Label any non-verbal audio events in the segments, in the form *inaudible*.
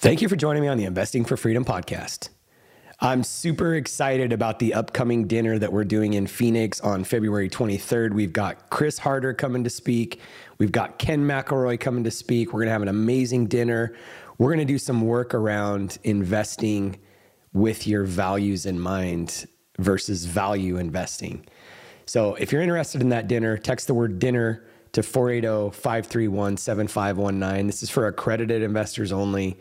Thank you for joining me on the Investing for Freedom podcast. I'm super excited about the upcoming dinner that we're doing in Phoenix on February 23rd. We've got Chris Harder coming to speak. We've got Ken McElroy coming to speak. We're going to have an amazing dinner. We're going to do some work around investing with your values in mind versus value investing. So if you're interested in that dinner, text the word dinner to 480 531 7519. This is for accredited investors only.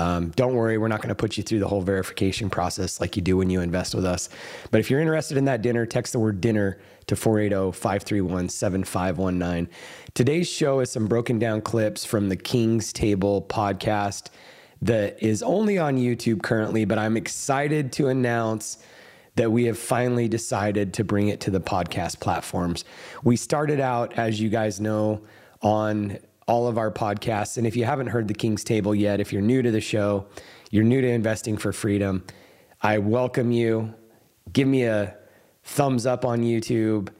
Um, don't worry, we're not going to put you through the whole verification process like you do when you invest with us. But if you're interested in that dinner, text the word dinner to 480 531 7519. Today's show is some broken down clips from the King's Table podcast that is only on YouTube currently, but I'm excited to announce that we have finally decided to bring it to the podcast platforms. We started out, as you guys know, on all of our podcasts. And if you haven't heard the King's Table yet, if you're new to the show, you're new to investing for freedom, I welcome you. Give me a thumbs up on YouTube.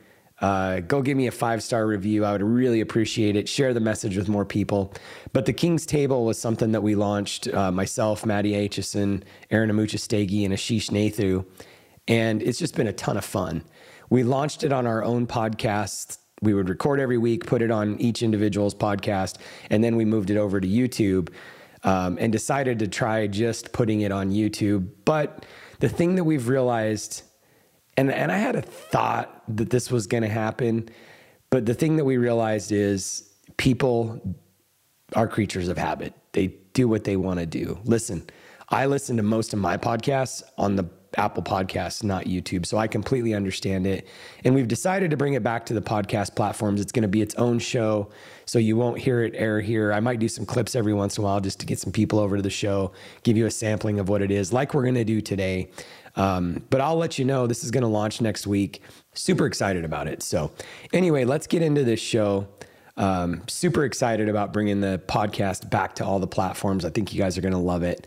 Uh, go give me a five star review. I would really appreciate it. Share the message with more people. But the King's Table was something that we launched uh, myself, Matty Aitchison, Aaron Amuchastegui, and Ashish Nathu. And it's just been a ton of fun. We launched it on our own podcast we would record every week, put it on each individual's podcast, and then we moved it over to YouTube um, and decided to try just putting it on YouTube. But the thing that we've realized, and, and I had a thought that this was going to happen, but the thing that we realized is people are creatures of habit. They do what they want to do. Listen, I listen to most of my podcasts on the Apple Podcasts, not YouTube. So I completely understand it. And we've decided to bring it back to the podcast platforms. It's going to be its own show. So you won't hear it air here. I might do some clips every once in a while just to get some people over to the show, give you a sampling of what it is, like we're going to do today. Um, but I'll let you know this is going to launch next week. Super excited about it. So, anyway, let's get into this show. Um, super excited about bringing the podcast back to all the platforms. I think you guys are going to love it.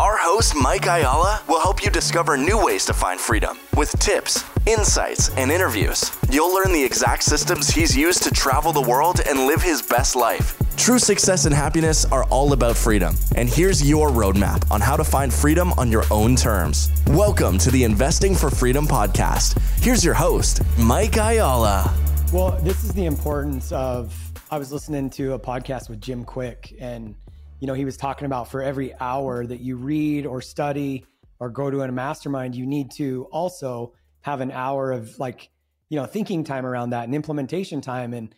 Our host, Mike Ayala, will help you discover new ways to find freedom with tips, insights, and interviews. You'll learn the exact systems he's used to travel the world and live his best life. True success and happiness are all about freedom. And here's your roadmap on how to find freedom on your own terms. Welcome to the Investing for Freedom podcast. Here's your host, Mike Ayala. Well, this is the importance of. I was listening to a podcast with Jim Kwik, and you know he was talking about for every hour that you read or study or go to a mastermind, you need to also have an hour of like you know thinking time around that and implementation time. And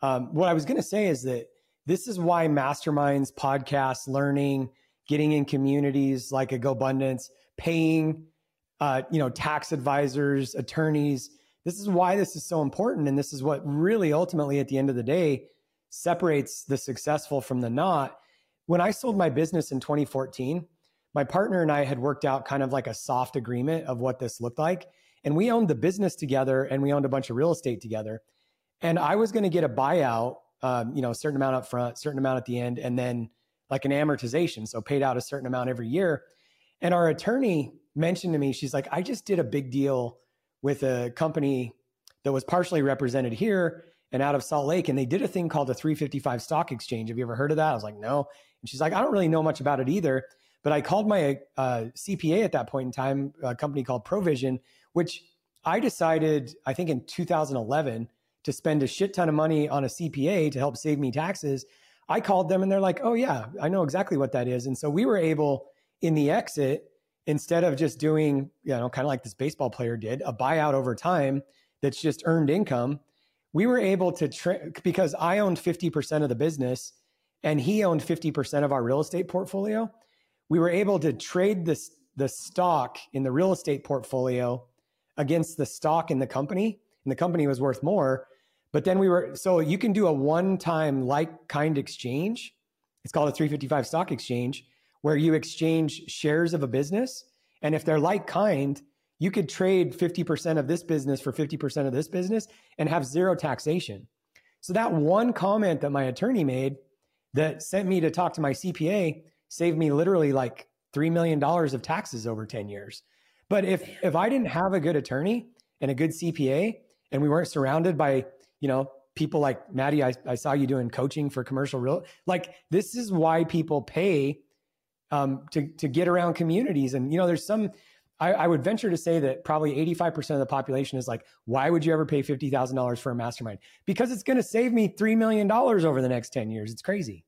um, what I was going to say is that this is why masterminds, podcasts, learning, getting in communities like a GoBundance, paying, uh, you know, tax advisors, attorneys. This is why this is so important, and this is what really ultimately, at the end of the day, separates the successful from the not. When I sold my business in 2014, my partner and I had worked out kind of like a soft agreement of what this looked like. And we owned the business together and we owned a bunch of real estate together. And I was going to get a buyout um, you know, a certain amount up front, certain amount at the end, and then like an amortization. So paid out a certain amount every year. And our attorney mentioned to me, she's like, I just did a big deal with a company that was partially represented here and out of Salt Lake. And they did a thing called the 355 stock exchange. Have you ever heard of that? I was like, no. And she's like, I don't really know much about it either. But I called my uh, CPA at that point in time, a company called Provision, which I decided, I think in 2011, to spend a shit ton of money on a CPA to help save me taxes. I called them and they're like, oh, yeah, I know exactly what that is. And so we were able in the exit, instead of just doing, you know, kind of like this baseball player did, a buyout over time that's just earned income, we were able to, tra- because I owned 50% of the business and he owned 50% of our real estate portfolio. We were able to trade this, the stock in the real estate portfolio against the stock in the company and the company was worth more. But then we were, so you can do a one time like kind exchange. It's called a 355 stock exchange, where you exchange shares of a business. And if they're like kind, you could trade 50% of this business for 50% of this business and have zero taxation. So that one comment that my attorney made that sent me to talk to my CPA saved me literally like $3 million of taxes over 10 years But if if I didn't have a good attorney and a good CPA, and we weren't surrounded by you know people like Maddie, I, I saw you doing coaching for commercial real. Like this is why people pay um, to to get around communities. And you know, there's some. I, I would venture to say that probably 85% of the population is like, why would you ever pay $50,000 for a mastermind? Because it's going to save me $3 million over the next 10 years. It's crazy.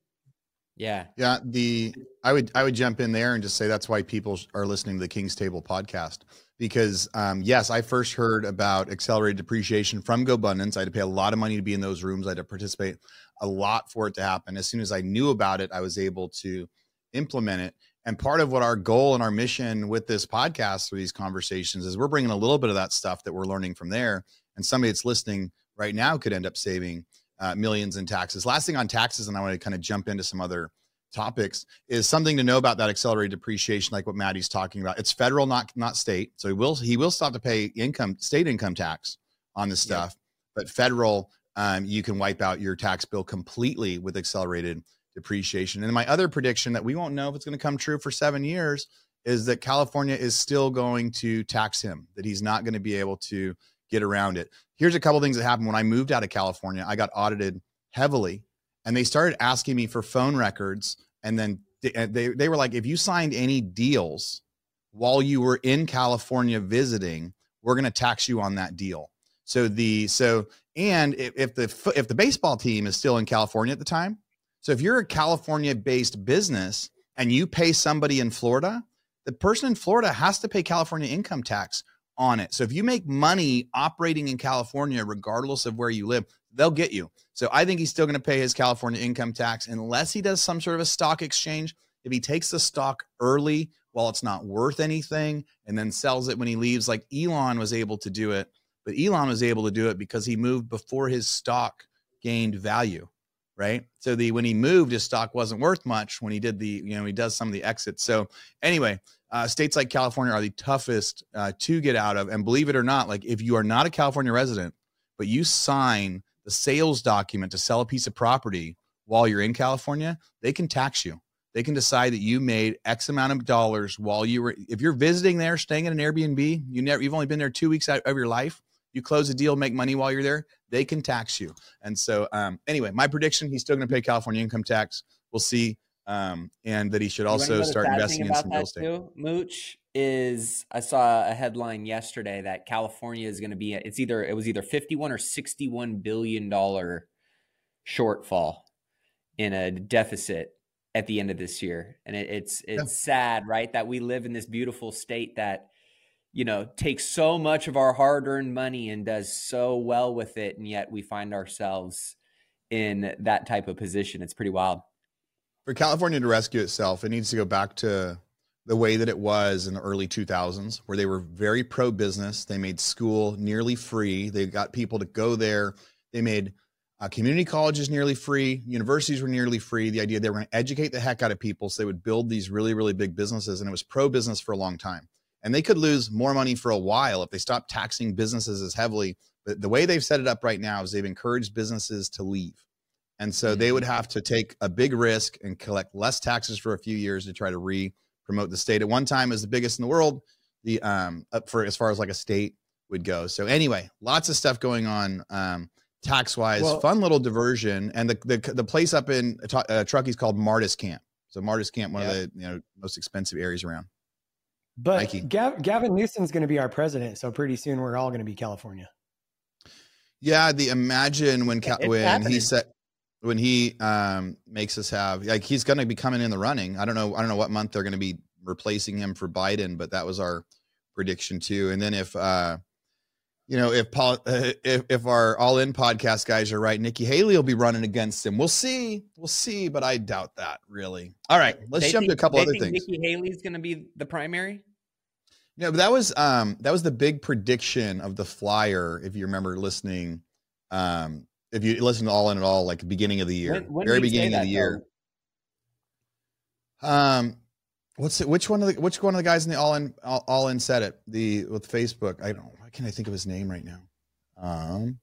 Yeah. Yeah. The I would I would jump in there and just say that's why people are listening to the King's Table podcast because um, yes, I first heard about accelerated depreciation from GoBundance. I had to pay a lot of money to be in those rooms. I had to participate a lot for it to happen. As soon as I knew about it, I was able to implement it. And part of what our goal and our mission with this podcast through these conversations is we're bringing a little bit of that stuff that we're learning from there. And somebody that's listening right now could end up saving uh, millions in taxes. Last thing on taxes, and I want to kind of jump into some other topics is something to know about that accelerated depreciation like what maddie's talking about it's federal not not state so he will he will stop to pay income state income tax on this stuff but federal um, you can wipe out your tax bill completely with accelerated depreciation. And my other prediction that we won't know if it's going to come true for seven years is that california is still going to tax him that he's not going to be able to get around it. Here's a couple things that happened. When i moved out of california i got audited heavily and they started asking me for phone records and then they, they, they were like if you signed any deals while you were in california visiting we're going to tax you on that deal. So the so and if, if the if the baseball team is still in california at the time so if you're a california based business and you pay somebody in florida the person in florida has to pay california income tax on it so if you make money operating in california regardless of where you live they'll get you. So I think he's still going to pay his California income tax unless he does some sort of a stock exchange. If he takes the stock early while it's not worth anything and then sells it when he leaves, like Elon was able to do it, but Elon was able to do it because he moved before his stock gained value, right? So the when he moved, his stock wasn't worth much. When he did the, you know, he does some of the exits. So anyway, uh, states like California are the toughest uh, to get out of. And believe it or not, like if you are not a California resident, but you sign the sales document to sell a piece of property while you're in California, they can tax you. They can decide that you made X amount of dollars while you were, if you're visiting there, staying at an Airbnb, you never, you've only been there two weeks out of your life, you close a deal, make money while you're there, they can tax you. And so, um, anyway, my prediction, he's still going to pay California income tax. We'll see. Um, and that he should also start investing in some real estate. Too, Mooch is I saw a headline yesterday that California is going to be it's either it was either 51 or 61 billion dollar shortfall in a deficit at the end of this year and it, it's it's yeah. sad right that we live in this beautiful state that you know takes so much of our hard-earned money and does so well with it and yet we find ourselves in that type of position it's pretty wild for California to rescue itself it needs to go back to the way that it was in the early 2000s, where they were very pro business. They made school nearly free. They got people to go there. They made uh, community colleges nearly free. Universities were nearly free. The idea they were going to educate the heck out of people so they would build these really, really big businesses. And it was pro business for a long time. And they could lose more money for a while if they stopped taxing businesses as heavily. But the way they've set it up right now is they've encouraged businesses to leave. And so they would mm. have to take a big risk and collect less taxes for a few years to try to re promote the state. At one time, as the biggest in the world. The um up for as far as like a state would go. So anyway, lots of stuff going on um, tax wise. Well, fun little diversion, and the the the place up in uh, Truckee is called Martis Camp. So Martis Camp, one yeah. of the you know most expensive areas around. But Gav- Gavin Newsom's going to be our president, so pretty soon we're all going to be California. Yeah, the imagine when when happening. he said when he um, makes us have like he's going to be coming in the running. I don't know. I don't know what month they're going to be replacing him for Biden, but that was our prediction too. And then if uh, you know if Paul, uh, if if our All In podcast guys are right, Nikki Haley will be running against him. We'll see. We'll see, but I doubt that really. All right, let's they jump think, to a couple other things. Nikki Haley's going to be the primary. No, but that was um that was the big prediction of the flyer. If you remember listening um if you listen to All In at All, like beginning of the year, when, when very beginning of the year. Though? Um, what's it? Which one of the which one of the guys in the All In All, all In said it? The with Facebook. I don't. Can't I think of his name right now? Um.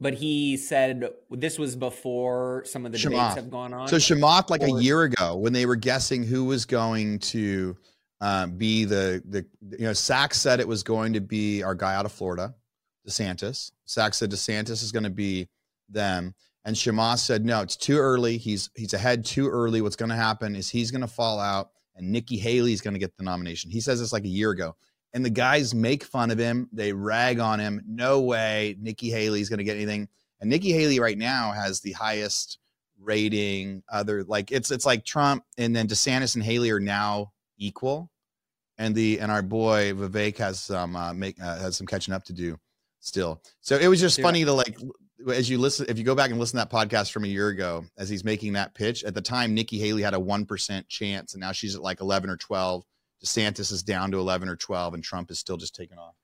But he said this was before some of the debates have gone on. So Chamath, like a year ago, when they were guessing who was going to uh, be the the you know Sacks said it was going to be our guy out of Florida, DeSantis. Sacks said DeSantis is going to be them, and Chamath said no, it's too early. He's he's ahead too early. What's going to happen is he's going to fall out, and Nikki Haley is going to get the nomination. He says this like a year ago, and the guys make fun of him. They rag on him. No way, Nikki Haley's going to get anything. And Nikki Haley right now has the highest rating. Other like it's it's like Trump and then DeSantis and Haley are now equal, and the and our boy Vivek has some uh, make uh, has some catching up to do still. So it was just Yeah. funny to like as you listen if you go back and listen to that podcast from a year ago as he's making that pitch at the time Nikki Haley had a 1% chance and now she's at like 11 or 12 DeSantis is down to 11 or 12 and Trump is still just taking off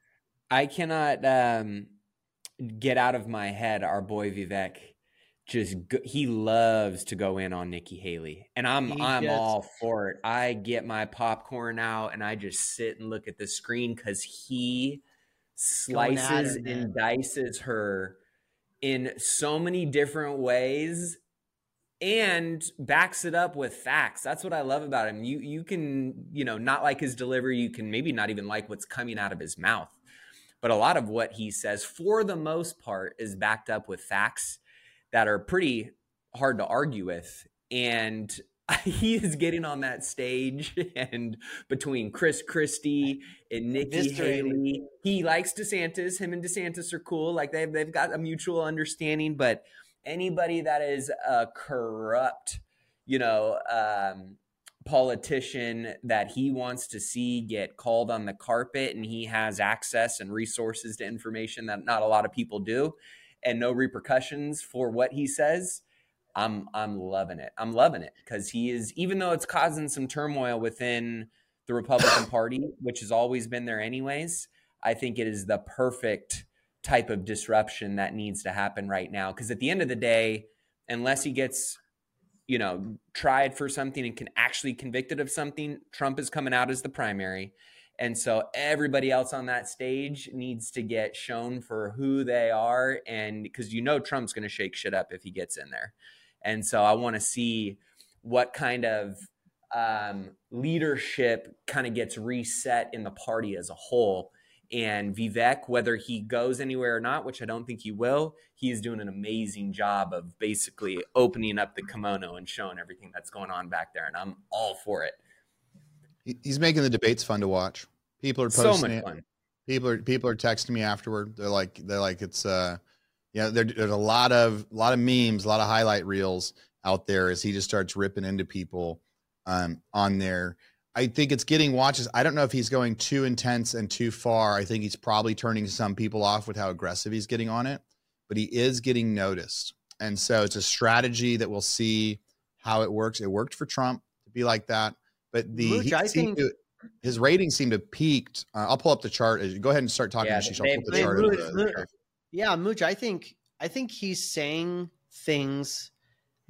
I cannot um, get out of my head our boy Vivek. Just go, he loves to go in on Nikki Haley, and I'm He I'm just- all for it. I get my popcorn out and I just sit and look at the screen because he slices her, and dices her in so many different ways and backs it up with facts. That's what I love about him. You you can, you know, not like his delivery, you can maybe not even like what's coming out of his mouth. But a lot of what he says for the most part is backed up with facts that are pretty hard to argue with and *laughs* he is getting on that stage *laughs* and between Chris Christie and Nikki. Haley, he likes DeSantis. Him and DeSantis are cool. Like they've they've got a mutual understanding. But anybody that is a corrupt, you know, um, politician that he wants to see get called on the carpet, and he has access and resources to information that not a lot of people do, and no repercussions for what he says. I'm I'm loving it. I'm loving it because he is even though it's causing some turmoil within the Republican *coughs* Party, which has always been there anyways. I think it is the perfect type of disruption that needs to happen right now because at the end of the day, unless he gets you know tried for something and can actually convicted of something, Trump is coming out as the primary. And so everybody else on that stage needs to get shown for who they are. And because you know Trump's going to shake shit up if he gets in there. And so I want to see what kind of um, leadership kind of gets reset in the party as a whole. And Vivek, whether he goes anywhere or not, which I don't think he will, he is doing an amazing job of basically opening up the kimono and showing everything that's going on back there. And I'm all for it. He's making the debates fun to watch people are posting So much it fun. people are people are texting me afterward they're like they're like it's uh yeah there, there's a lot of a lot of memes a lot of highlight reels out there as he just starts ripping into people um on there i think it's getting watches i don't know if he's going too intense and too far i think he's probably turning some people off with how aggressive he's getting on it but he is getting noticed and so it's a strategy that we'll see how it works it worked for trump to be like that but the he I think- to- his ratings seem to have peaked. Uh, I'll pull up the chart. Go ahead and start talking. Yeah, Ashish. They- pull the they chart. really- of the- really- Yeah, Mooch, I think I think he's saying things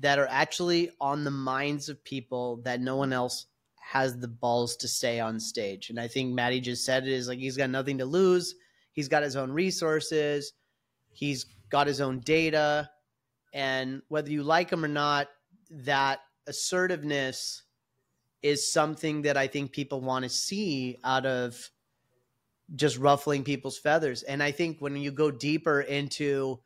that are actually on the minds of people that no one else has the balls to stay on stage. And I think Maddie just said it is like he's got nothing to lose. He's got his own resources. He's got his own data. And whether you like him or not, that assertiveness is something that I think people want to see out of just ruffling people's feathers. And I think when you go deeper into,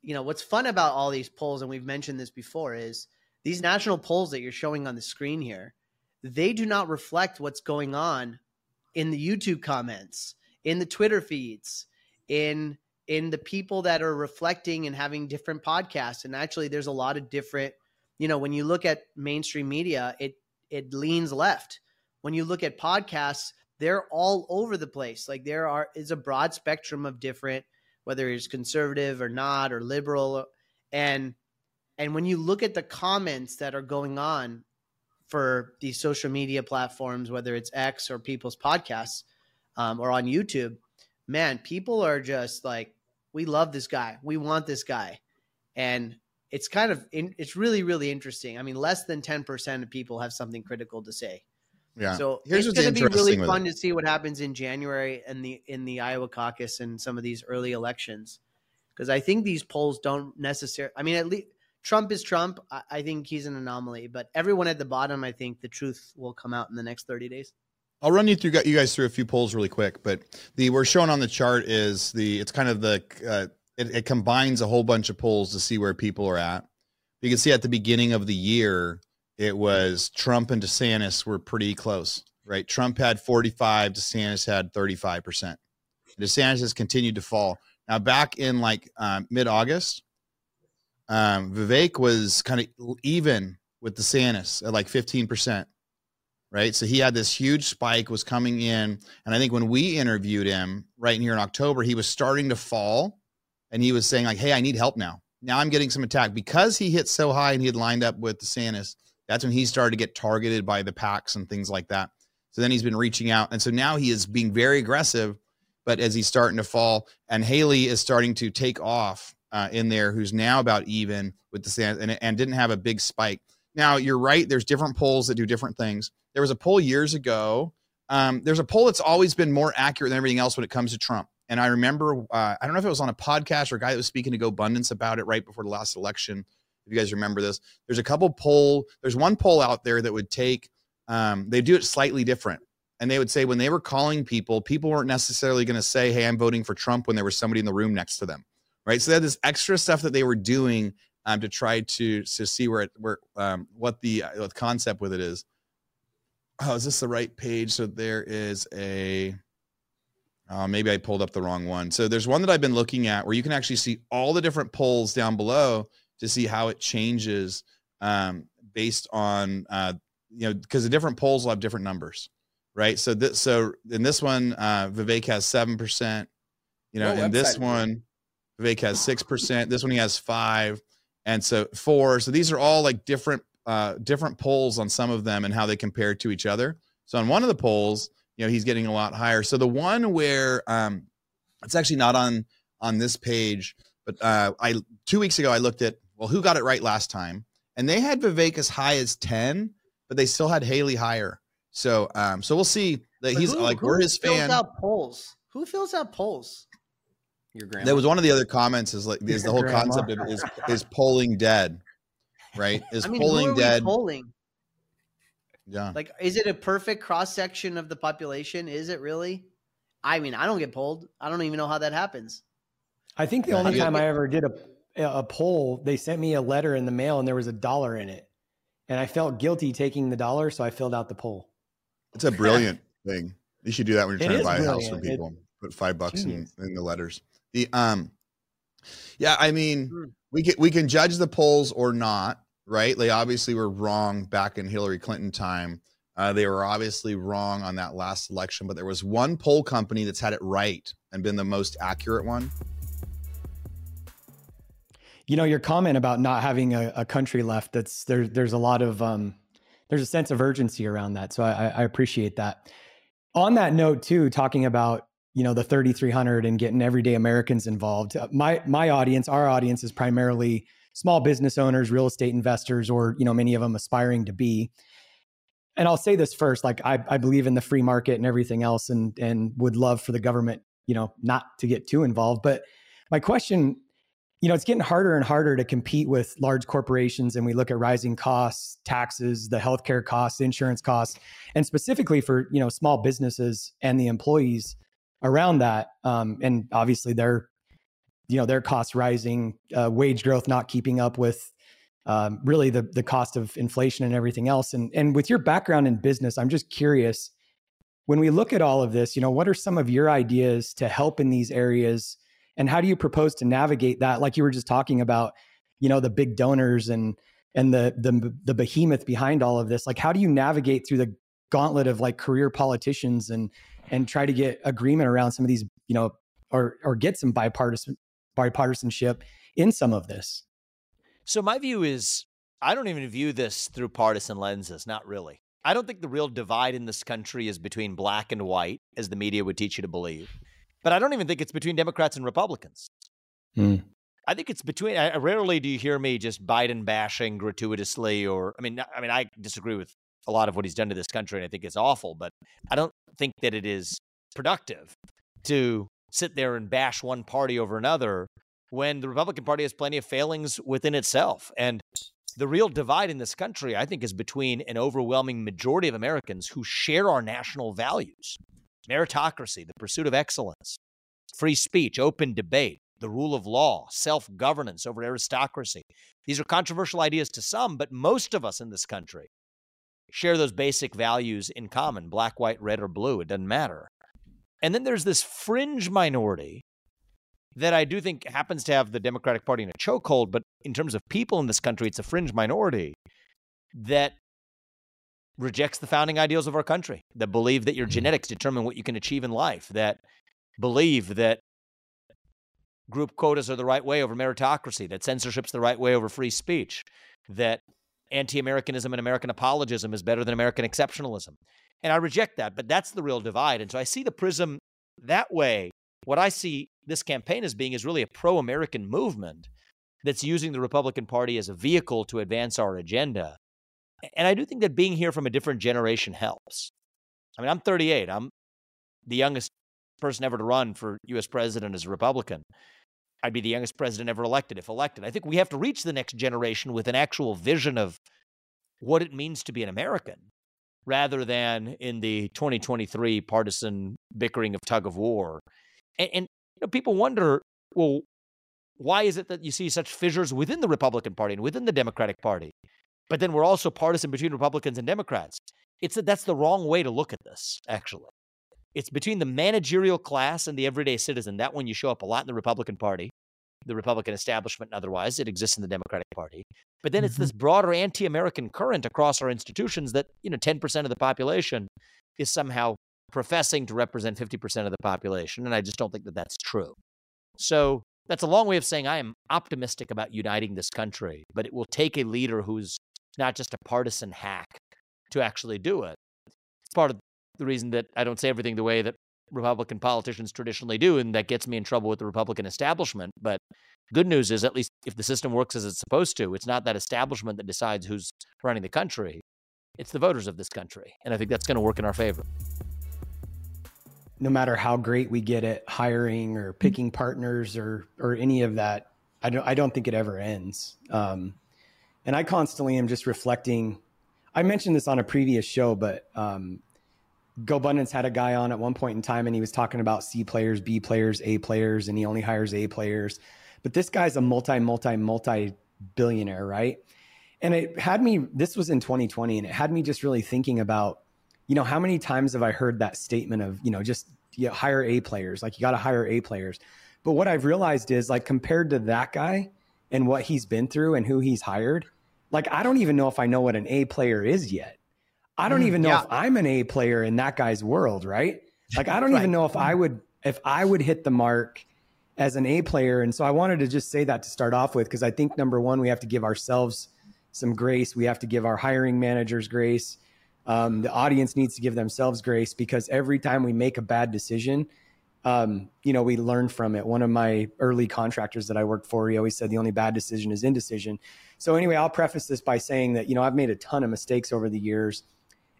you know, what's fun about all these polls, and we've mentioned this before, is these national polls that you're showing on the screen here, they do not reflect what's going on in the YouTube comments, in the Twitter feeds, in in the people that are reflecting and having different podcasts. And actually, there's a lot of different, you know, when you look at mainstream media, it it leans left. When you look at podcasts, they're all over the place. Like there are is a broad spectrum of different, whether it's conservative or not or liberal, and and when you look at the comments that are going on for these social media platforms, whether it's X or people's podcasts um, or on YouTube, man, people are just like, we love this guy, we want this guy, and it's kind of in, it's really really interesting. I mean, less than ten percent of people have something critical to say. Yeah. So Here's it's going to be really fun to see what happens in January and the in the Iowa caucus and some of these early elections, because I think these polls don't necessarily. I mean, at least Trump is Trump. I, I think he's an anomaly, but everyone at the bottom, I think the truth will come out in the next thirty days. I'll run you through you guys through a few polls really quick, but the we're showing on the chart is the it's kind of the uh, it, it combines a whole bunch of polls to see where people are at. You can see at the beginning of the year, it was Trump and DeSantis were pretty close, right? Trump had 45, DeSantis had 35%. DeSantis has continued to fall. Now, back in like um, mid August, um, Vivek was kind of even with DeSantis at like 15%, right? So he had this huge spike was coming in. And I think when we interviewed him right here in October, he was starting to fall and he was saying, like, hey, I need help now. Now I'm getting some attack because he hit so high and he had lined up with DeSantis. That's when he started to get targeted by the PACs and things like that. So then he's been reaching out. And so now he is being very aggressive but as he's starting to fall, and Haley is starting to take off uh, in there, who's now about even with the sand and, and didn't have a big spike. Now you're right. There's different polls that do different things. There was a poll years ago. Um, there's a poll that's always been more accurate than everything else when it comes to Trump. And I remember, uh, I don't know if it was on a podcast or a guy that was speaking to GoBundance about it right before the last election. If you guys remember this, there's a couple poll. There's one poll out there that would take. Um, they do it slightly different and they would say when they were calling people, people weren't necessarily going to say, "Hey, I'm voting for Trump" when there was somebody in the room next to them, right? So they had this extra stuff that they were doing um, to try to to see where it where um, what the uh, what concept with it is. Oh, is this the right page? So there is a. Uh, maybe I pulled up the wrong one. So there's one that I've been looking at where you can actually see all the different polls down below to see how it changes um, based on uh, you know because the different polls will have different numbers right? So this, so in this one, uh, Vivek has seven percent. You know, in this one, Vivek has six percent. This one he has five, and so four. So these are all like different uh, different polls on some of them and how they compare to each other. So on one of the polls, you know, he's getting a lot higher. So the one where um, it's actually not on on this page, but uh, I two weeks ago I looked at well, who got it right last time, and they had Vivek as high as ten, but they still had Haley higher. So, um, so we'll see that he's who, like who we're his fan. Out polls. Who fills out polls? Your grandma. That was one of the other comments. Is like is the whole grandma. concept of is is polling dead, right? *laughs* Is I mean, polling dead? Polling. Yeah. Like, is it a perfect cross section of the population? Is it really? I mean, I don't get polled. I don't even know how that happens. I think the only time I ever did a a poll, they sent me a letter in the mail and there was a dollar in it, and I felt guilty taking the dollar, so I filled out the poll. It's a brilliant thing. You should do that when you're trying to buy brilliant. a house for people. It, Put five bucks in, in, the letters. The um, yeah, I mean, hmm. we can we can judge the polls or not, right? They obviously were wrong back in Hillary Clinton time. Uh, they were obviously wrong on that last election, but there was one poll company that's had it right and been the most accurate one. You know, your comment about not having a, a country left. That's there's there's a lot of um, there's a sense of urgency around that. So I, I appreciate that. On that note, too, talking about you know the 3300 and getting everyday Americans involved. Uh, my my audience, our audience, is primarily small business owners, real estate investors, or you know many of them aspiring to be. And I'll say this first: like I, I believe in the free market and everything else, and and would love for the government, you know, not to get too involved. But my question you know, it's getting harder and harder to compete with large corporations. And we look at rising costs, taxes, the healthcare costs, insurance costs, and specifically for, you know, small businesses and the employees around that. Um, and obviously their, you know, their costs rising, uh, wage growth not keeping up with um, really the, the cost of inflation and everything else. And, and with your background in business, I'm just curious, when we look at all of this, you know, what are some of your ideas to help in these areas and how do you propose to navigate that like you were just talking about you know the big donors and and the the the behemoth behind all of this like how do you navigate through the gauntlet of like career politicians and and try to get agreement around some of these you know or or get some bipartisan bipartisanship in some of this so my view is i don't even view this through partisan lenses not really i don't think the real divide in this country is between black and white as the media would teach you to believe but I don't even think it's between Democrats and Republicans. Mm. I think it's between. I, rarely do you hear me just Biden bashing gratuitously, or I mean, I mean, I disagree with a lot of what he's done to this country, and I think it's awful. But I don't think that it is productive to sit there and bash one party over another when the Republican Party has plenty of failings within itself. And The real divide in this country, I think, is between an overwhelming majority of Americans who share our national values meritocracy, the pursuit of excellence, free speech, open debate, the rule of law, self governance over aristocracy. These are controversial ideas to some, but most of us in this country share those basic values in common black, white, red, or blue. It doesn't matter. And then there's this fringe minority that I do think happens to have the Democratic Party in a chokehold, but in terms of people in this country, it's a fringe minority that rejects the founding ideals of our country, that believe that your mm-hmm. genetics determine what you can achieve in life, that believe that group quotas are the right way over meritocracy, that censorship's the right way over free speech, that anti Americanism and American apologism is better than American exceptionalism. And I reject that, but that's the real divide. And so I see the prism that way. What I see this campaign as being is really a pro American movement that's using the Republican Party as a vehicle to advance our agenda. And I do think that being here from a different generation helps. I mean, I'm 38. I'm the youngest person ever to run for US president as a Republican. I'd be the youngest president ever elected if elected. I think we have to reach the next generation with an actual vision of what it means to be an American rather than in the 2023 partisan bickering of tug of war. And, and you know, people wonder, well, why is it that you see such fissures within the Republican Party and within the Democratic Party? But then we're also partisan between Republicans and Democrats. It's that that's the wrong way to look at this, actually. It's between the managerial class and the everyday citizen. That one you show up a lot in the Republican Party, the Republican establishment and otherwise. It exists in the Democratic Party. But then mm-hmm. it's this broader anti-American current across our institutions that, you know, 10% of the population is somehow professing to represent 50% of the population. And I just don't think that that's true. So that's a long way of saying I am optimistic about uniting this country, but it will take a leader who's not just a partisan hack to actually do it. It's part of the reason that I don't say everything the way that Republican politicians traditionally do, and that gets me in trouble with the Republican establishment. But good news is, at least if the system works as it's supposed to, it's not that establishment that decides who's running the country. It's the voters of this country. And I think that's going to work in our favor. No matter how great we get at hiring or picking partners or or any of that, I don't I don't think it ever ends. Um, and I constantly am just reflecting. I mentioned this on a previous show, but um, GoBundance had a guy on at one point in time, and he was talking about C players, B players, A players, and he only hires A players. But this guy's a multi, multi, multi billionaire, right? And it had me. This was in 2020, and it had me just really thinking about, you know, how many times have I heard that statement of, you know, just you know, hire A players, like you got to hire A players. But what I've realized is, like, compared to that guy and what he's been through and who he's hired, like I don't even know if I know what an A player is yet. I don't mm, even know yeah. if I'm an A player in that guy's world, right? Like I don't right. even know if I would if I would hit the mark as an A player. And so I wanted to just say that to start off with because I think number one, we have to give ourselves some grace. We have to give our hiring managers grace. Um, the audience needs to give themselves grace because every time we make a bad decision, um, you know, we learn from it. One of my early contractors that I worked for, he always said the only bad decision is indecision. So anyway, I'll preface this by saying that, you know, I've made a ton of mistakes over the years.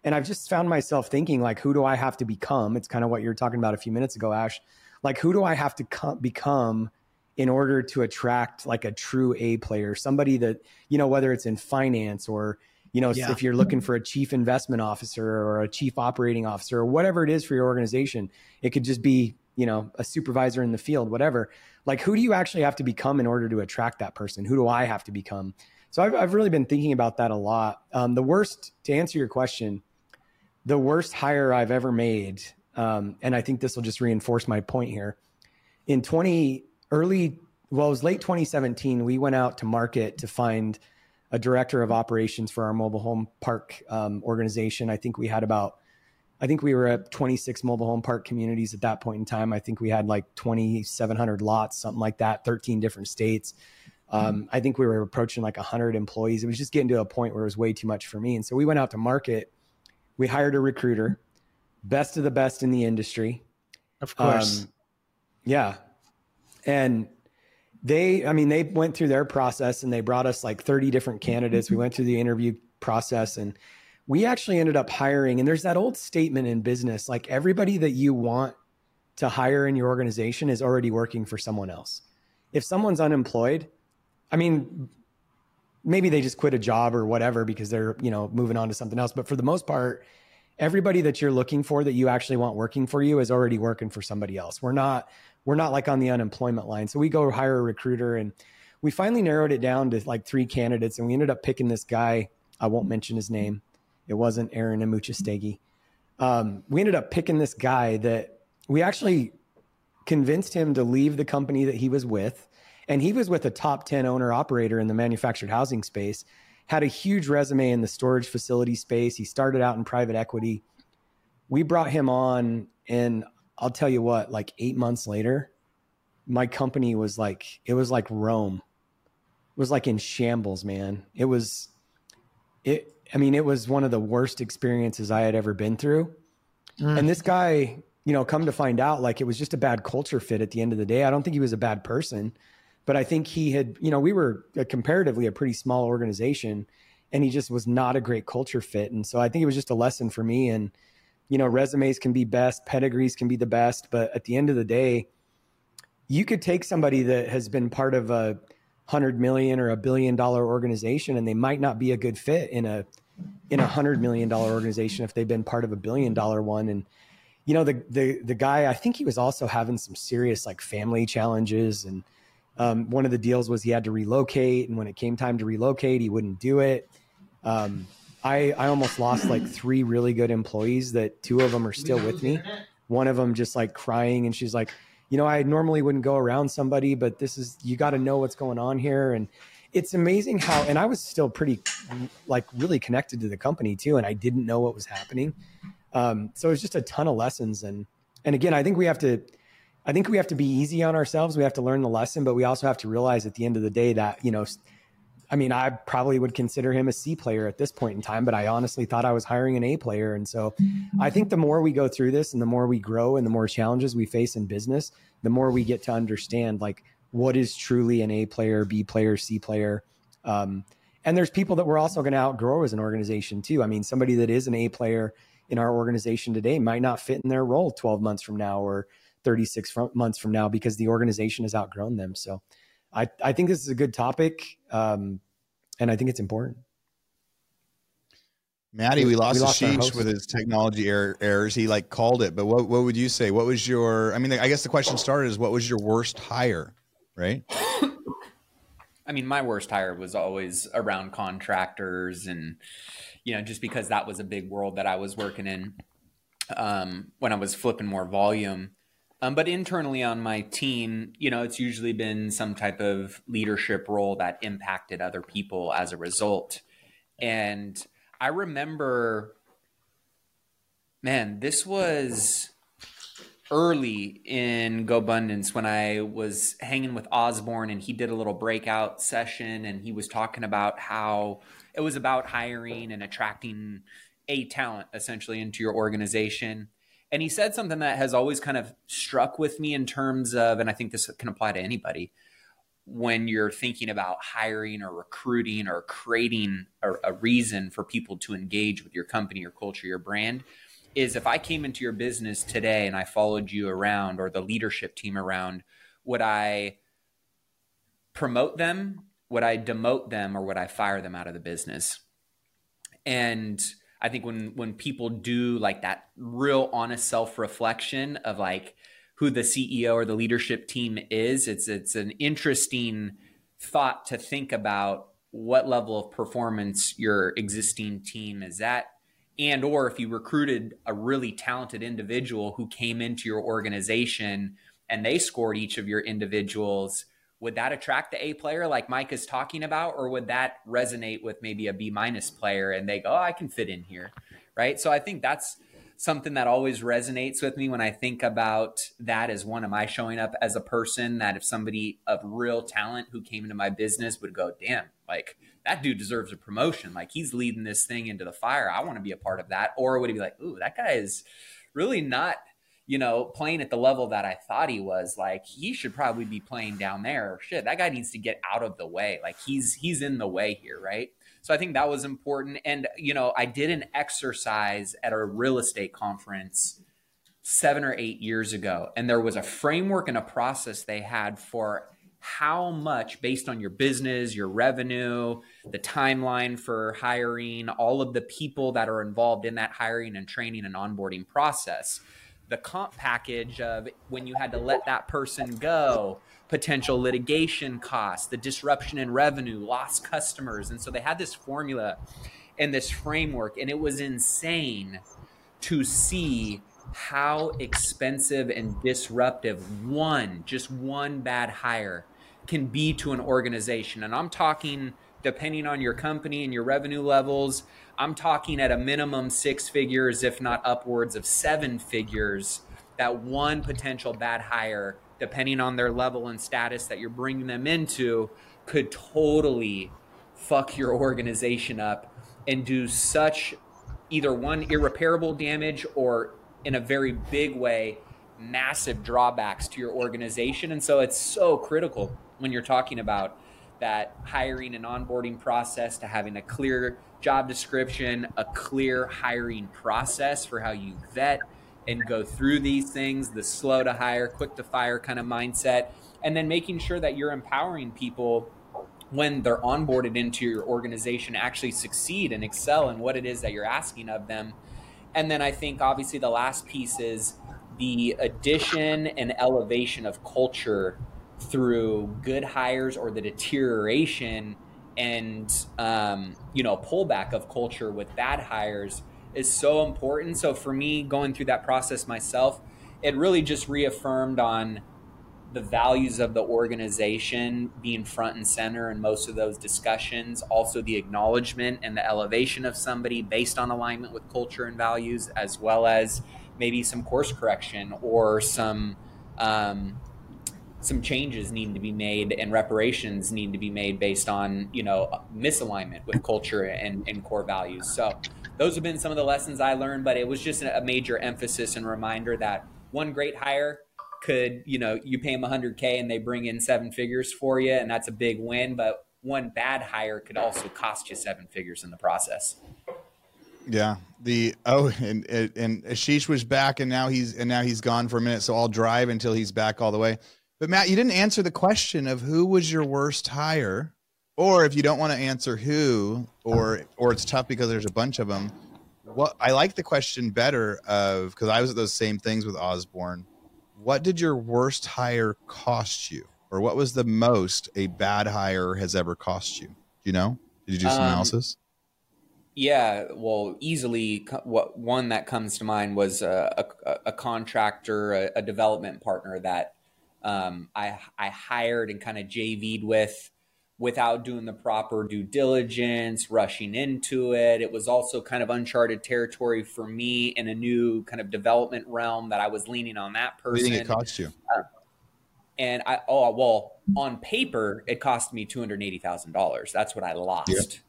And I've just found myself thinking, like, who do I have to become? It's kind of what you were talking about a few minutes ago, Ash. Like, who do I have to co- become in order to attract like a true A player, somebody that, you know, whether it's in finance or, you know, yeah. if you're looking for a chief investment officer or a chief operating officer or whatever it is for your organization, it could just be you know, a supervisor in the field, whatever. Like, who do you actually have to become in order to attract that person? Who do I have to become? So I've, I've really been thinking about that a lot. Um, the worst, to answer your question, the worst hire I've ever made, um, and I think this will just reinforce my point here. In 20 early, well, it was late 2017, we went out to market to find a director of operations for our mobile home park um, organization. I think we had about I think we were at 26 mobile home park communities at that point in time. I think we had like 2,700 lots, something like that, 13 different states. Um, I think we were approaching like 100 employees. It was just getting to a point where it was way too much for me. And so we went out to market. We hired a recruiter, best of the best in the industry. Of course. Um, yeah. And they, I mean, they went through their process and they brought us like 30 different candidates. We went through the interview process and we actually ended up hiring, and there's that old statement in business like everybody that you want to hire in your organization is already working for someone else. If someone's unemployed, I mean, maybe they just quit a job or whatever because they're, you know, moving on to something else. But for the most part, everybody that you're looking for that you actually want working for you is already working for somebody else. We're not we're not like on the unemployment line. So we go hire a recruiter and we finally narrowed it down to like three candidates and we ended up picking this guy. I won't mention his name. It wasn't Aaron Amuchastegui. Um, we ended up picking this guy that we actually convinced him to leave the company that he was with. And he was with a top 10 owner operator in the manufactured housing space had a huge resume in the storage facility space. He started out in private equity. We brought him on, and I'll tell you what, like eight months later, my company was like, it was like Rome. It was like in shambles, man. It was, it, I mean, it was one of the worst experiences I had ever been through. Mm. And this guy, you know, come to find out, like it was just a bad culture fit at the end of the day. I don't think he was a bad person but I think he had, you know, we were a comparatively a pretty small organization and he just was not a great culture fit. And so I think it was just a lesson for me. And, you know, resumes can be best, pedigrees can be the best, but at the end of the day, you could take somebody that has been part of a hundred million or a billion dollar organization and they might not be a good fit in a in a hundred million dollar organization if they've been part of a billion dollar one. And you know, the the the guy, I think he was also having some serious like family challenges and um, one of the deals was he had to relocate, and when it came time to relocate, he wouldn't do it. Um, I I almost lost like three really good employees. That two of them are still with me. One of them just like crying, and she's like, you know, I normally wouldn't go around somebody, but this is you got to know what's going on here, and it's amazing how. And I was still pretty like really connected to the company too, and I didn't know what was happening. Um, so it's just a ton of lessons, and and again, I think we have to I think we have to be easy on ourselves. We have to learn the lesson, but we also have to realize at the end of the day that, you know, I mean, I probably would consider him a C player at this point in time, but I honestly thought I was hiring an A player. And so I think the more we go through this and the more we grow and the more challenges we face in business, the more we get to understand like what is truly an A player, B player, C player. Um, and there's people that we're also going to outgrow as an organization too. I mean, somebody that is an A player in our organization today might not fit in their role 12 months from now or 36 months from now because the organization has outgrown them. So I, I think this is a good topic. Um, and I think it's important. Maddie, we lost, we lost Ashish with his technology error, errors. He like called it, but what, what would you say? What was your, I mean, I guess the question started is what was your worst hire, right? I mean, my worst hire was always around contractors and, you know, just because that was a big world that I was working in um, when I was flipping more volume. Um, but internally on my team, you know, it's usually been some type of leadership role that impacted other people as a result. And I remember, man, this was early in GoBundance when I was hanging with Osborn and he did a little breakout session and he was talking about how it was about hiring and attracting a talent essentially into your organization. And he said something that has always kind of struck with me in terms of, and I think this can apply to anybody, when you're thinking about hiring or recruiting or creating a, a, reason for people to engage with your company, your culture, your brand, is if I came into your business today and I followed you around or the leadership team around, would I promote them? Would I demote them or would I fire them out of the business? And I think when when people do like that real honest self reflection of like who the CEO or the leadership team is, it's it's an interesting thought to think about what level of performance your existing team is at. And or if you recruited a really talented individual who came into your organization and they scored each of your individuals would that attract the A player like Mike is talking about, or would that resonate with maybe a B minus player and they go, oh, I can fit in here, right? So I think that's something that always resonates with me when I think about that as one, am I showing up as a person that if somebody of real talent who came into my business would go, damn, like that dude deserves a promotion. Like he's leading this thing into the fire. I want to be a part of that. Or would he be like, ooh, that guy is really not – you know, playing at the level that I thought he was, like he should probably be playing down there. Shit, that guy needs to get out of the way. Like he's he's in the way here, right? So I think that was important. And you know, I did an exercise at a real estate conference seven or eight years ago, and there was a framework and a process they had for how much based on your business, your revenue, the timeline for hiring, all of the people that are involved in that hiring and training and onboarding process, the comp package of when you had to let that person go, potential litigation costs, the disruption in revenue, lost customers. And so they had this formula and this framework, and it was insane to see how expensive and disruptive one, just one bad hire can be to an organization. And I'm talking, depending on your company and your revenue levels, I'm talking at a minimum six figures, if not upwards of seven figures, that one potential bad hire, depending on their level and status that you're bringing them into, could totally fuck your organization up and do such either one irreparable damage or in a very big way massive drawbacks to your organization. And so it's so critical when you're talking about that hiring and onboarding process to having a clear job description, a clear hiring process for how you vet and go through these things, the slow to hire, quick to fire kind of mindset, and then making sure that you're empowering people when they're onboarded into your organization actually succeed and excel in what it is that you're asking of them. And then I think obviously the last piece is the addition and elevation of culture through good hires or the deterioration and um, you know pullback of culture with bad hires is so important. So for me going through that process myself it really just reaffirmed on the values of the organization being front and center in most of those discussions also the acknowledgement and the elevation of somebody based on alignment with culture and values as well as maybe some course correction or some um, some changes need to be made and reparations need to be made based on you know misalignment with culture and, and core values. So those have been some of the lessons i learned but it was just a major emphasis and reminder that one great hire could you know you pay them 100k and they bring in seven figures for you and that's a big win but one bad hire could also cost you seven figures in the process. Yeah the oh and and ashish was back and now he's and now he's gone for a minute so i'll drive until he's back all the way but Matt, you didn't answer the question of who was your worst hire, or if you don't want to answer who, or or it's tough because there's a bunch of them. What I like the question better of because I was at those same things with Osborn. What did your worst hire cost you, or what was the most a bad hire has ever cost you? Do you know? Did you do some um, analysis? Yeah, well, easily what one that comes to mind was a, a, a contractor, a, a development partner that um, I, I hired and kind of JV'd with without doing the proper due diligence, rushing into it. It was also kind of uncharted territory for me in a new kind of development realm that I was leaning on that person. What it cost you? Uh, and I, oh, well, on paper, it cost me $280,000. That's what I lost.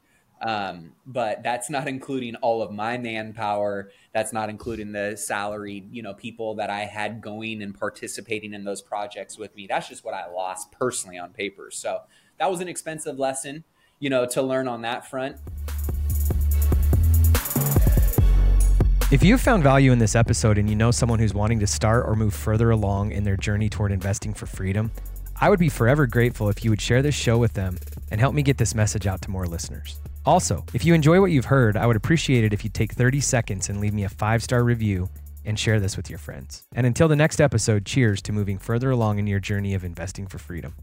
Um, but that's not including all of my manpower. That's not including the salaried, you know, people that I had going and participating in those projects with me. That's just what I lost personally on paper. So that was an expensive lesson, you know, to learn on that front. If you found value in this episode and you know someone who's wanting to start or move further along in their journey toward investing for freedom, I would be forever grateful if you would share this show with them and help me get this message out to more listeners. Also, if you enjoy what you've heard, I would appreciate it if you take 30 seconds and leave me a five star review and share this with your friends. And until the next episode, cheers to moving further along in your journey of investing for freedom.